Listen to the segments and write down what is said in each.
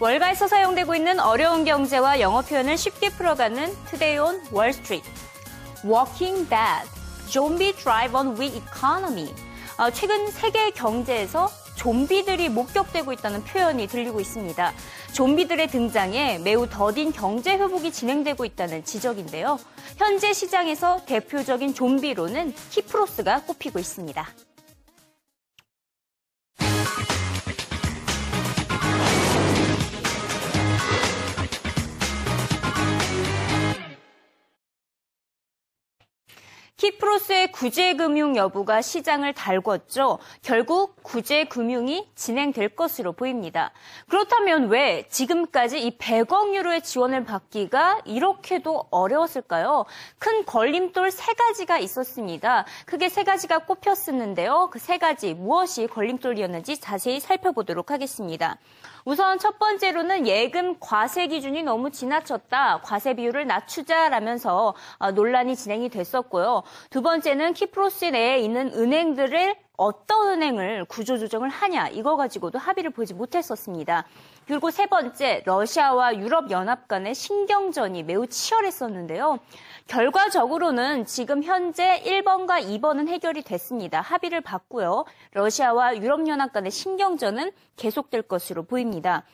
월가에서 사용되고 있는 어려운 경제와 영어 표현을 쉽게 풀어가는 Today on Wall Street. Walking Dead, Zombie Drive on Weak Economy. 어, 최근 세계 경제에서 좀비들이 목격되고 있다는 표현이 들리고 있습니다. 좀비들의 등장에 매우 더딘 경제 회복이 진행되고 있다는 지적인데요. 현재 시장에서 대표적인 좀비로는 키프로스가 꼽히고 있습니다. 키프로스의 구제금융 여부가 시장을 달궜죠. 결국 구제금융이 진행될 것으로 보입니다. 그렇다면 왜 지금까지 이 100억 유로의 지원을 받기가 이렇게도 어려웠을까요? 큰 걸림돌 세 가지가 있었습니다. 크게 세 가지가 꼽혔었는데요. 그 세 가지 무엇이 걸림돌이었는지 자세히 살펴보도록 하겠습니다. 우선 첫 번째로는 예금 과세 기준이 너무 지나쳤다. 과세 비율을 낮추자라면서 어, 논란이 진행이 됐었고요. 두 번째는 키프로스 내에 있는 은행들을 어떤 은행을 구조조정을 하냐 이거 가지고도 합의를 보지 못했었습니다. 그리고 세 번째 러시아와 유럽연합 간의 신경전이 매우 치열했었는데요. 결과적으로는 지금 현재 1번과 2번은 해결이 됐습니다. 합의를 봤고요. 러시아와 유럽연합 간의 신경전은 계속될 것으로 보입니다.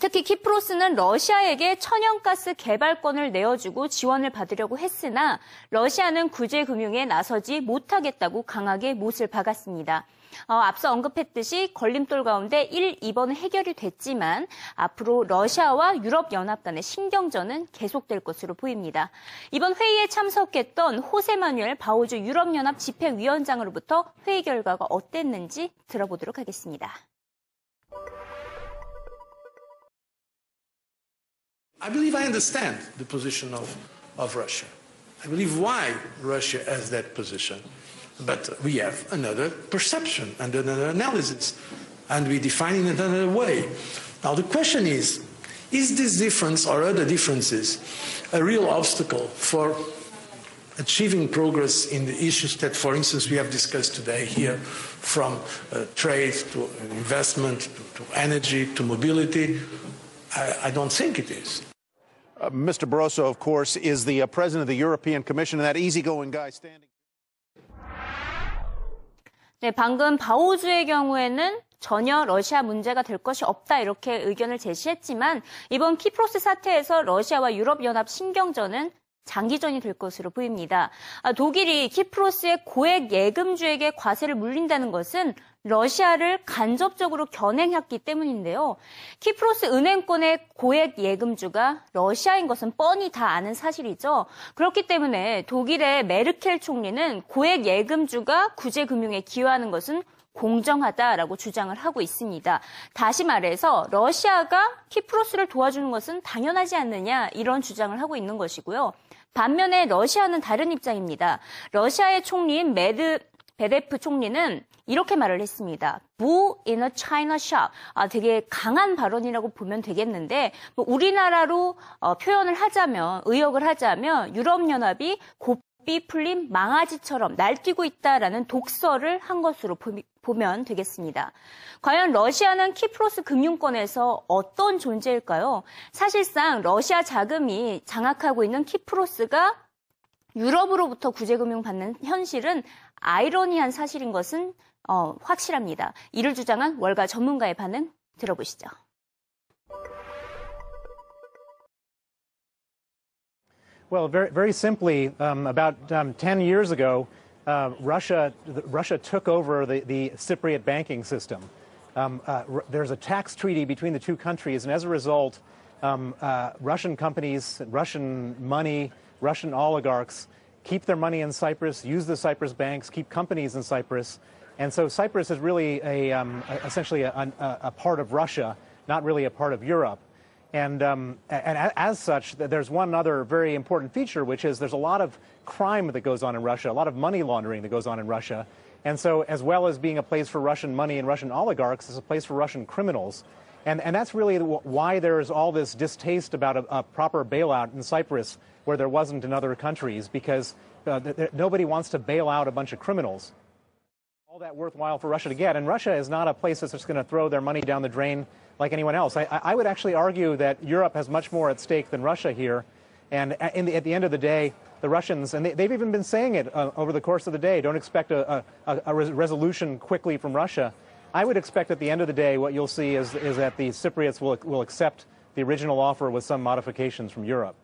특히 키프로스는 러시아에게 천연가스 개발권을 내어주고 지원을 받으려고 했으나 러시아는 구제금융에 나서지 못하겠다고 강하게 못을 박았습니다. 어, 앞서 언급했듯이 걸림돌 가운데 1, 2번은 해결이 됐지만 앞으로 러시아와 유럽연합 간의 신경전은 계속될 것으로 보입니다. 이번 회의에 참석했던 호세 마뉴엘 바오주 유럽연합 집회위원장으로부터 회의 결과가 어땠는지 들어보도록 하겠습니다. I believe I understand the position of, of Russia. I believe why Russia has that position. But we have another perception and another analysis, and we define it in another way. Now, the question is is this difference or other differences a real obstacle for achieving progress in the issues that, for instance, we have discussed today here, from uh, trade to investment to, to, energy to mobility? I, I don't think it is. Uh, Mr. Barroso, of course, is the uh, president of the European Commission and that easygoing guy standing. 네, 방금 바오주의 경우에는 전혀 러시아 문제가 될 것이 없다 이렇게 의견을 제시했지만 이번 키프로스 사태에서 러시아와 유럽연합 신경전은 장기전이 될 것으로 보입니다. 아, 독일이 키프로스의 고액 예금주에게 과세를 물린다는 것은 러시아를 간접적으로 겨냥했기 때문인데요. 키프로스 은행권의 고액 예금주가 러시아인 것은 뻔히 다 아는 사실이죠. 그렇기 때문에 독일의 메르켈 총리는 고액 예금주가 구제금융에 기여하는 것은 공정하다라고 주장을 하고 있습니다. 다시 말해서 러시아가 키프로스를 도와주는 것은 당연하지 않느냐 이런 주장을 하고 있는 것이고요. 반면에 러시아는 다른 입장입니다. 러시아의 총리인 메드베데프 총리는 이렇게 말을 했습니다. Bull in a China shop. 아, 되게 강한 발언이라고 보면 되겠는데, 뭐 우리나라로 어, 표현을 하자면, 의역을 하자면, 유럽연합이 곱 비 풀린 망아지처럼 날뛰고 있다라는 독설을 한 것으로 보, 보면 되겠습니다. 과연 러시아는 키프로스 금융권에서 어떤 존재일까요? 사실상 러시아 자금이 장악하고 있는 키프로스가 유럽으로부터 구제금융 받는 현실은 아이러니한 사실인 것은 어, 확실합니다. 이를 주장한 월가 전문가의 반응 들어보시죠. Well, very, very simply, um, about um, 10 years ago, uh, Russia, Russia took over the, the Cypriot banking system. Um, uh, there's a tax treaty between the two countries, and as a result, um, uh, Russian companies, Russian money, Russian oligarchs keep their money in Cyprus, use the Cyprus banks, keep companies in Cyprus. And so Cyprus is really a, um, essentially a, a, a, part of Russia, not really a part of Europe. And, um, and as such, there's one other very important feature, which is there's a lot of crime that goes on in Russia, a lot of money laundering that goes on in Russia. And so, as well as being a place for Russian money and Russian oligarchs, it's a place for Russian criminals. And, and that's really why there's all this distaste about a, a proper bailout in Cyprus where there wasn't in other countries, because uh, nobody wants to bail out a bunch of criminals. all that worthwhile for Russia to get. And Russia is not a place that's just going to throw their money down the drain like anyone else. I, I would actually argue that Europe has much more at stake than Russia here. And the, at the end of the day, the Russians, and they, have even been saying it uh, over the course of the day, don't expect a, a, a, resolution quickly from Russia. I would expect at the end of the day, what you'll see is, is that the Cypriots will, will accept the original offer with some modifications from Europe.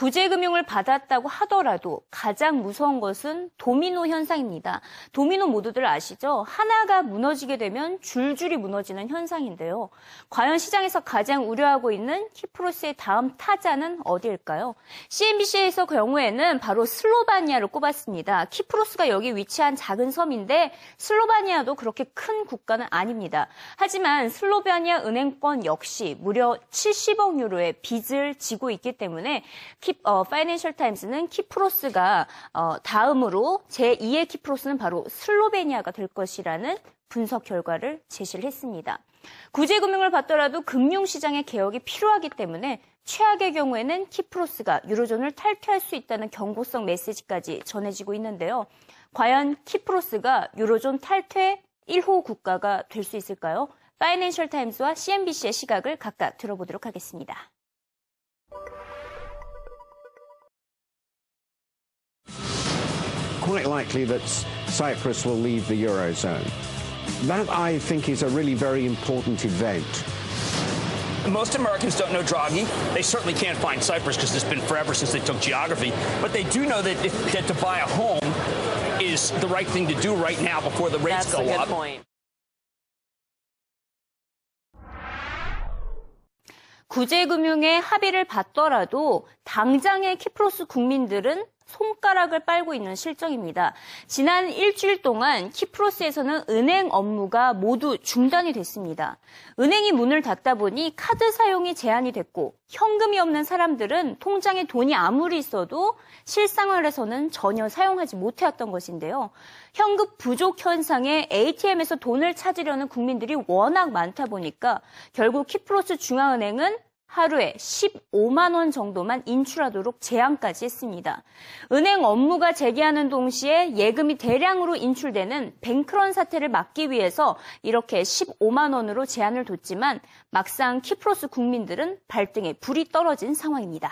구제금융을 받았다고 하더라도 가장 무서운 것은 도미노 현상입니다. 도미노 모두들 아시죠? 하나가 무너지게 되면 줄줄이 무너지는 현상인데요. 과연 시장에서 가장 우려하고 있는 키프로스의 다음 타자는 어디일까요? CNBC에서 경우에는 바로 슬로베니아를 꼽았습니다. 키프로스가 여기 위치한 작은 섬인데 슬로베니아도 그렇게 큰 국가는 아닙니다. 하지만 슬로베니아 은행권 역시 무려 70억 유로의 빚을 지고 있기 때문에 키, 어, 파이낸셜 타임스는 키프로스가 어, 다음으로 제2의 키프로스는 바로 슬로베니아가 될 것이라는 분석 결과를 제시를 했습니다. 구제금융을 받더라도 금융시장의 개혁이 필요하기 때문에 최악의 경우에는 키프로스가 유로존을 탈퇴할 수 있다는 경고성 메시지까지 전해지고 있는데요. 과연 키프로스가 유로존 탈퇴 1호 국가가 될 수 있을까요? 파이낸셜 타임스와 CNBC의 시각을 각각 들어보도록 하겠습니다. quite likely that Cyprus will leave the Eurozone. That, I think, is a really very important event. Most Americans don't know Draghi. They certainly can't find Cyprus because it's been forever since they took geography. But they do know that, if, that to buy a home is the right thing to do right now before the rates That's go a good up. Point. 구제금융의 합의를 받더라도 당장의 키프로스 국민들은 손가락을 빨고 있는 실정입니다. 지난 일주일 동안 키프로스에서는 은행 업무가 모두 중단이 됐습니다. 은행이 문을 닫다 보니 카드 사용이 제한이 됐고 현금이 없는 사람들은 통장에 돈이 아무리 있어도 실생활에서는 전혀 사용하지 못해왔던 것인데요. 현금 부족 현상에 ATM에서 돈을 찾으려는 국민들이 워낙 많다 보니까 결국 키프로스 중앙은행은 하루에 15만 원 정도만 인출하도록 제한까지 했습니다. 은행 업무가 재개하는 동시에 예금이 대량으로 인출되는 뱅크런 사태를 막기 위해서 이렇게 15만 원으로 제한을 뒀지만 막상 키프로스 국민들은 발등에 불이 떨어진 상황입니다.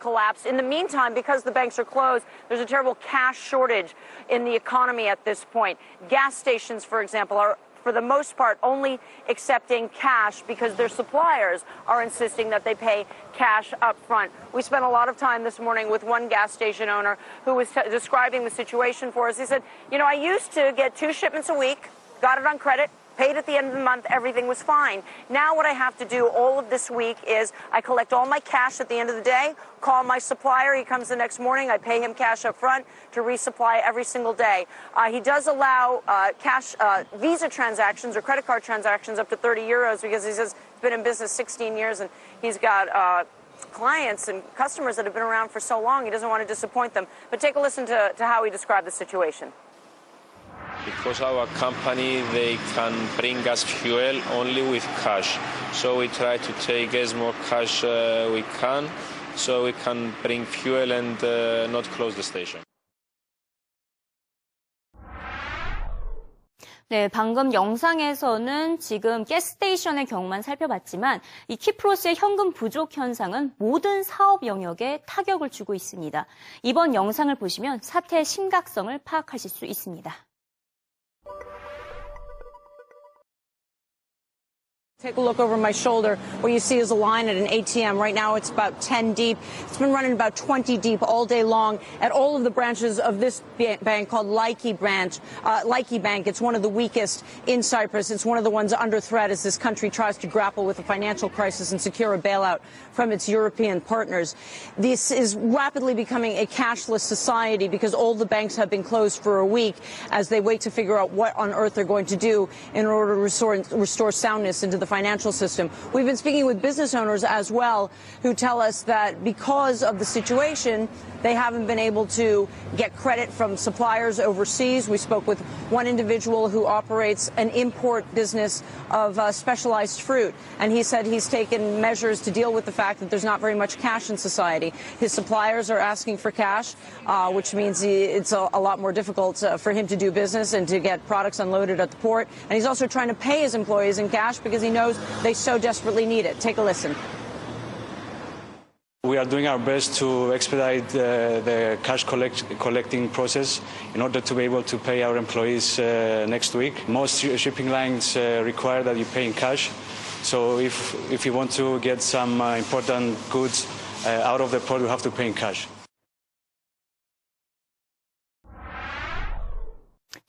Collapse. In the meantime, because the banks are closed, there's a terrible cash shortage in the economy at this point. Gas stations, for example, are for the most part, only accepting cash because their suppliers are insisting that they pay cash up front. We spent a lot of time this morning with one gas station owner who was describing the situation for us. He said, You know, I used to get two shipments a week, got it on credit, paid at the end of the month, everything was fine. Now what I have to do all of this week is I collect all my cash at the end of the day, call my supplier, he comes the next morning, I pay him cash up front to resupply every single day. Uh, he does allow uh, cash uh, Visa transactions or credit card transactions up to 30 euros because he says he's been in business 16 years and he's got uh, clients and customers that have been around for so long, he doesn't want to disappoint them. But take a listen to, to how he described the situation because our company they can bring us fuel only with cash so we try to take as more cash uh, we can so we can bring fuel and uh, not close the station 네, 방금 영상에서는 지금 가스스테이션의 경우만 살펴봤지만 이 키프로스의 현금 부족 현상은 모든 사업 영역에 타격을 주고 있습니다. 이번 영상을 보시면 사태의 심각성을 파악하실 수 있습니다. Take a look over my shoulder. What you see is a line at an ATM. Right now it's about 10 deep. It's been running about 20 deep all day long at all of the branches of this bank called Laiki Branch, uh, Bank. It's one of the weakest in Cyprus. It's one of the ones under threat as this country tries to grapple with a financial crisis and secure a bailout from its European partners. This is rapidly becoming a cashless society because all the banks have been closed for a week as they wait to figure out what on earth they're going to do in order to restore, restore soundness into the financial system. We've been speaking with business owners as well who tell us that because of the situation, they haven't been able to get credit from suppliers overseas. We spoke with one individual who operates an import business of uh, specialized fruit, and he said he's taken measures to deal with the fact that there's not very much cash in society. His suppliers are asking for cash, uh, which means he, it's a, a, lot more difficult uh, for him to do business and to get products unloaded at the port. And he's also trying to pay his employees in cash because he knows they so desperately need it. Take a listen. We are doing our best to expedite uh, the cash collect collecting process in order to be able to pay our employees uh, next week. Most shipping lines uh, require that you pay in cash. So if, if you want to get some uh, important goods uh, out of the port, you have to pay in cash.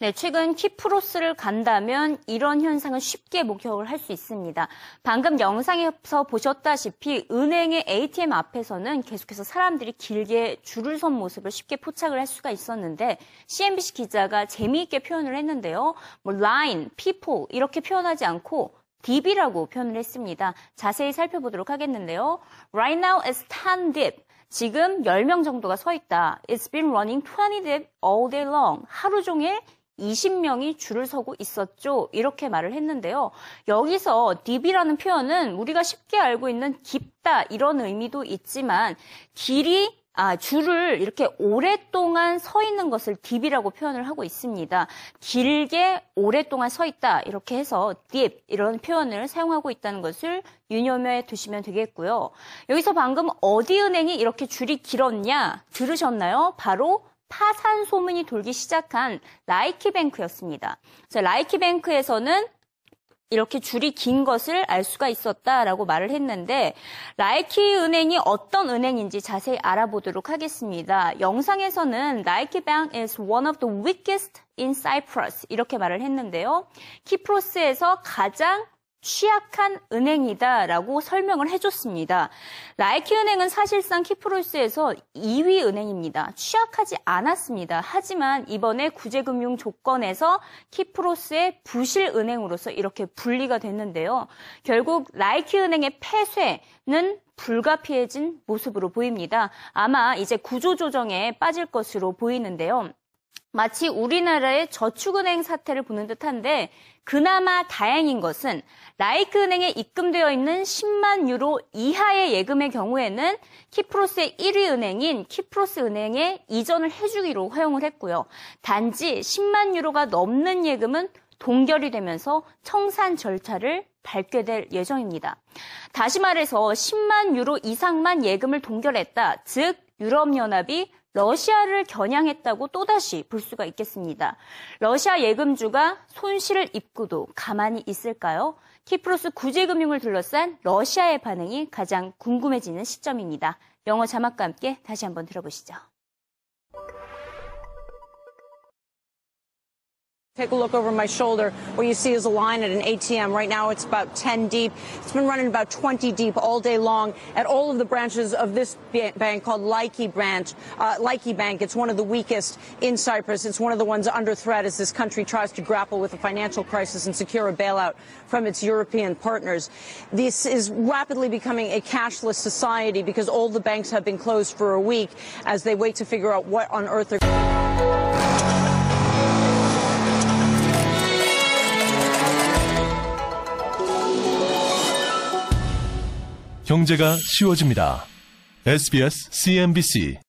네, 최근 키프로스를 간다면 이런 현상을 쉽게 목격을 할 수 있습니다. 방금 영상에서 보셨다시피 은행의 ATM 앞에서는 계속해서 사람들이 길게 줄을 선 모습을 쉽게 포착을 할 수가 있었는데 CNBC 기자가 재미있게 표현을 했는데요. 뭐 line, people 이렇게 표현하지 않고 DB라고 표현을 했습니다. 자세히 살펴보도록 하겠는데요. Right now it's 10 deep. 지금 10명 정도가 서 있다. It's been running 20 deep all day long. 하루 종일 20명이 줄을 서고 있었죠. 이렇게 말을 했는데요. 여기서 deep이라는 표현은 우리가 쉽게 알고 있는 깊다 이런 의미도 있지만 길이 아, 줄을 이렇게 오랫동안 서 있는 것을 딥이라고 표현을 하고 있습니다. 길게 오랫동안 서 있다. 이렇게 해서 딥 이런 표현을 사용하고 있다는 것을 유념해 두시면 되겠고요. 여기서 방금 어디 은행이 이렇게 줄이 길었냐 들으셨나요? 바로 파산 소문이 돌기 시작한 라이키뱅크였습니다. 라이키뱅크에서는 이렇게 줄이 긴 것을 알 수가 있었다라고 말을 했는데 라이키 은행이 어떤 은행인지 자세히 알아보도록 하겠습니다. 영상에서는 Laiki Bank is one of the weakest in Cyprus 이렇게 말을 했는데요. 키프로스에서 가장 취약한 은행이다라고 설명을 해줬습니다. 라이키 은행은 사실상 키프로스에서 2위 은행입니다. 취약하지 않았습니다. 하지만 이번에 구제금융 조건에서 키프로스의 부실 은행으로서 이렇게 분리가 됐는데요. 결국 라이키 은행의 폐쇄는 불가피해진 모습으로 보입니다. 아마 이제 구조조정에 빠질 것으로 보이는데요. 마치 우리나라의 저축은행 사태를 보는 듯한데 그나마 다행인 것은 라이키 은행에 입금되어 있는 10만 유로 이하의 예금의 경우에는 키프로스의 1위 은행인 키프로스 은행에 이전을 해주기로 허용을 했고요. 단지 10만 유로가 넘는 예금은 동결이 되면서 청산 절차를 밟게 될 예정입니다. 다시 말해서 10만 유로 이상만 예금을 동결했다. 즉 유럽연합이 러시아를 겨냥했다고 또다시 볼 수가 있겠습니다. 러시아 예금주가 손실을 입고도 가만히 있을까요? 키프로스 구제금융을 둘러싼 러시아의 반응이 가장 궁금해지는 시점입니다. 영어 자막과 함께 다시 한번 들어보시죠. Take a look over my shoulder. What you see is a line at an ATM. Right now it's about 10 deep. It's been running about 20 deep all day long at all of the branches of this bank called Laiki branch, uh, Bank. It's one of the weakest in Cyprus. It's one of the ones under threat as this country tries to grapple with a financial crisis and secure a bailout from its European partners. This is rapidly becoming a cashless society because all the banks have been closed for a week as they wait to figure out what on earth they're 경제가 쉬워집니다. SBS CNBC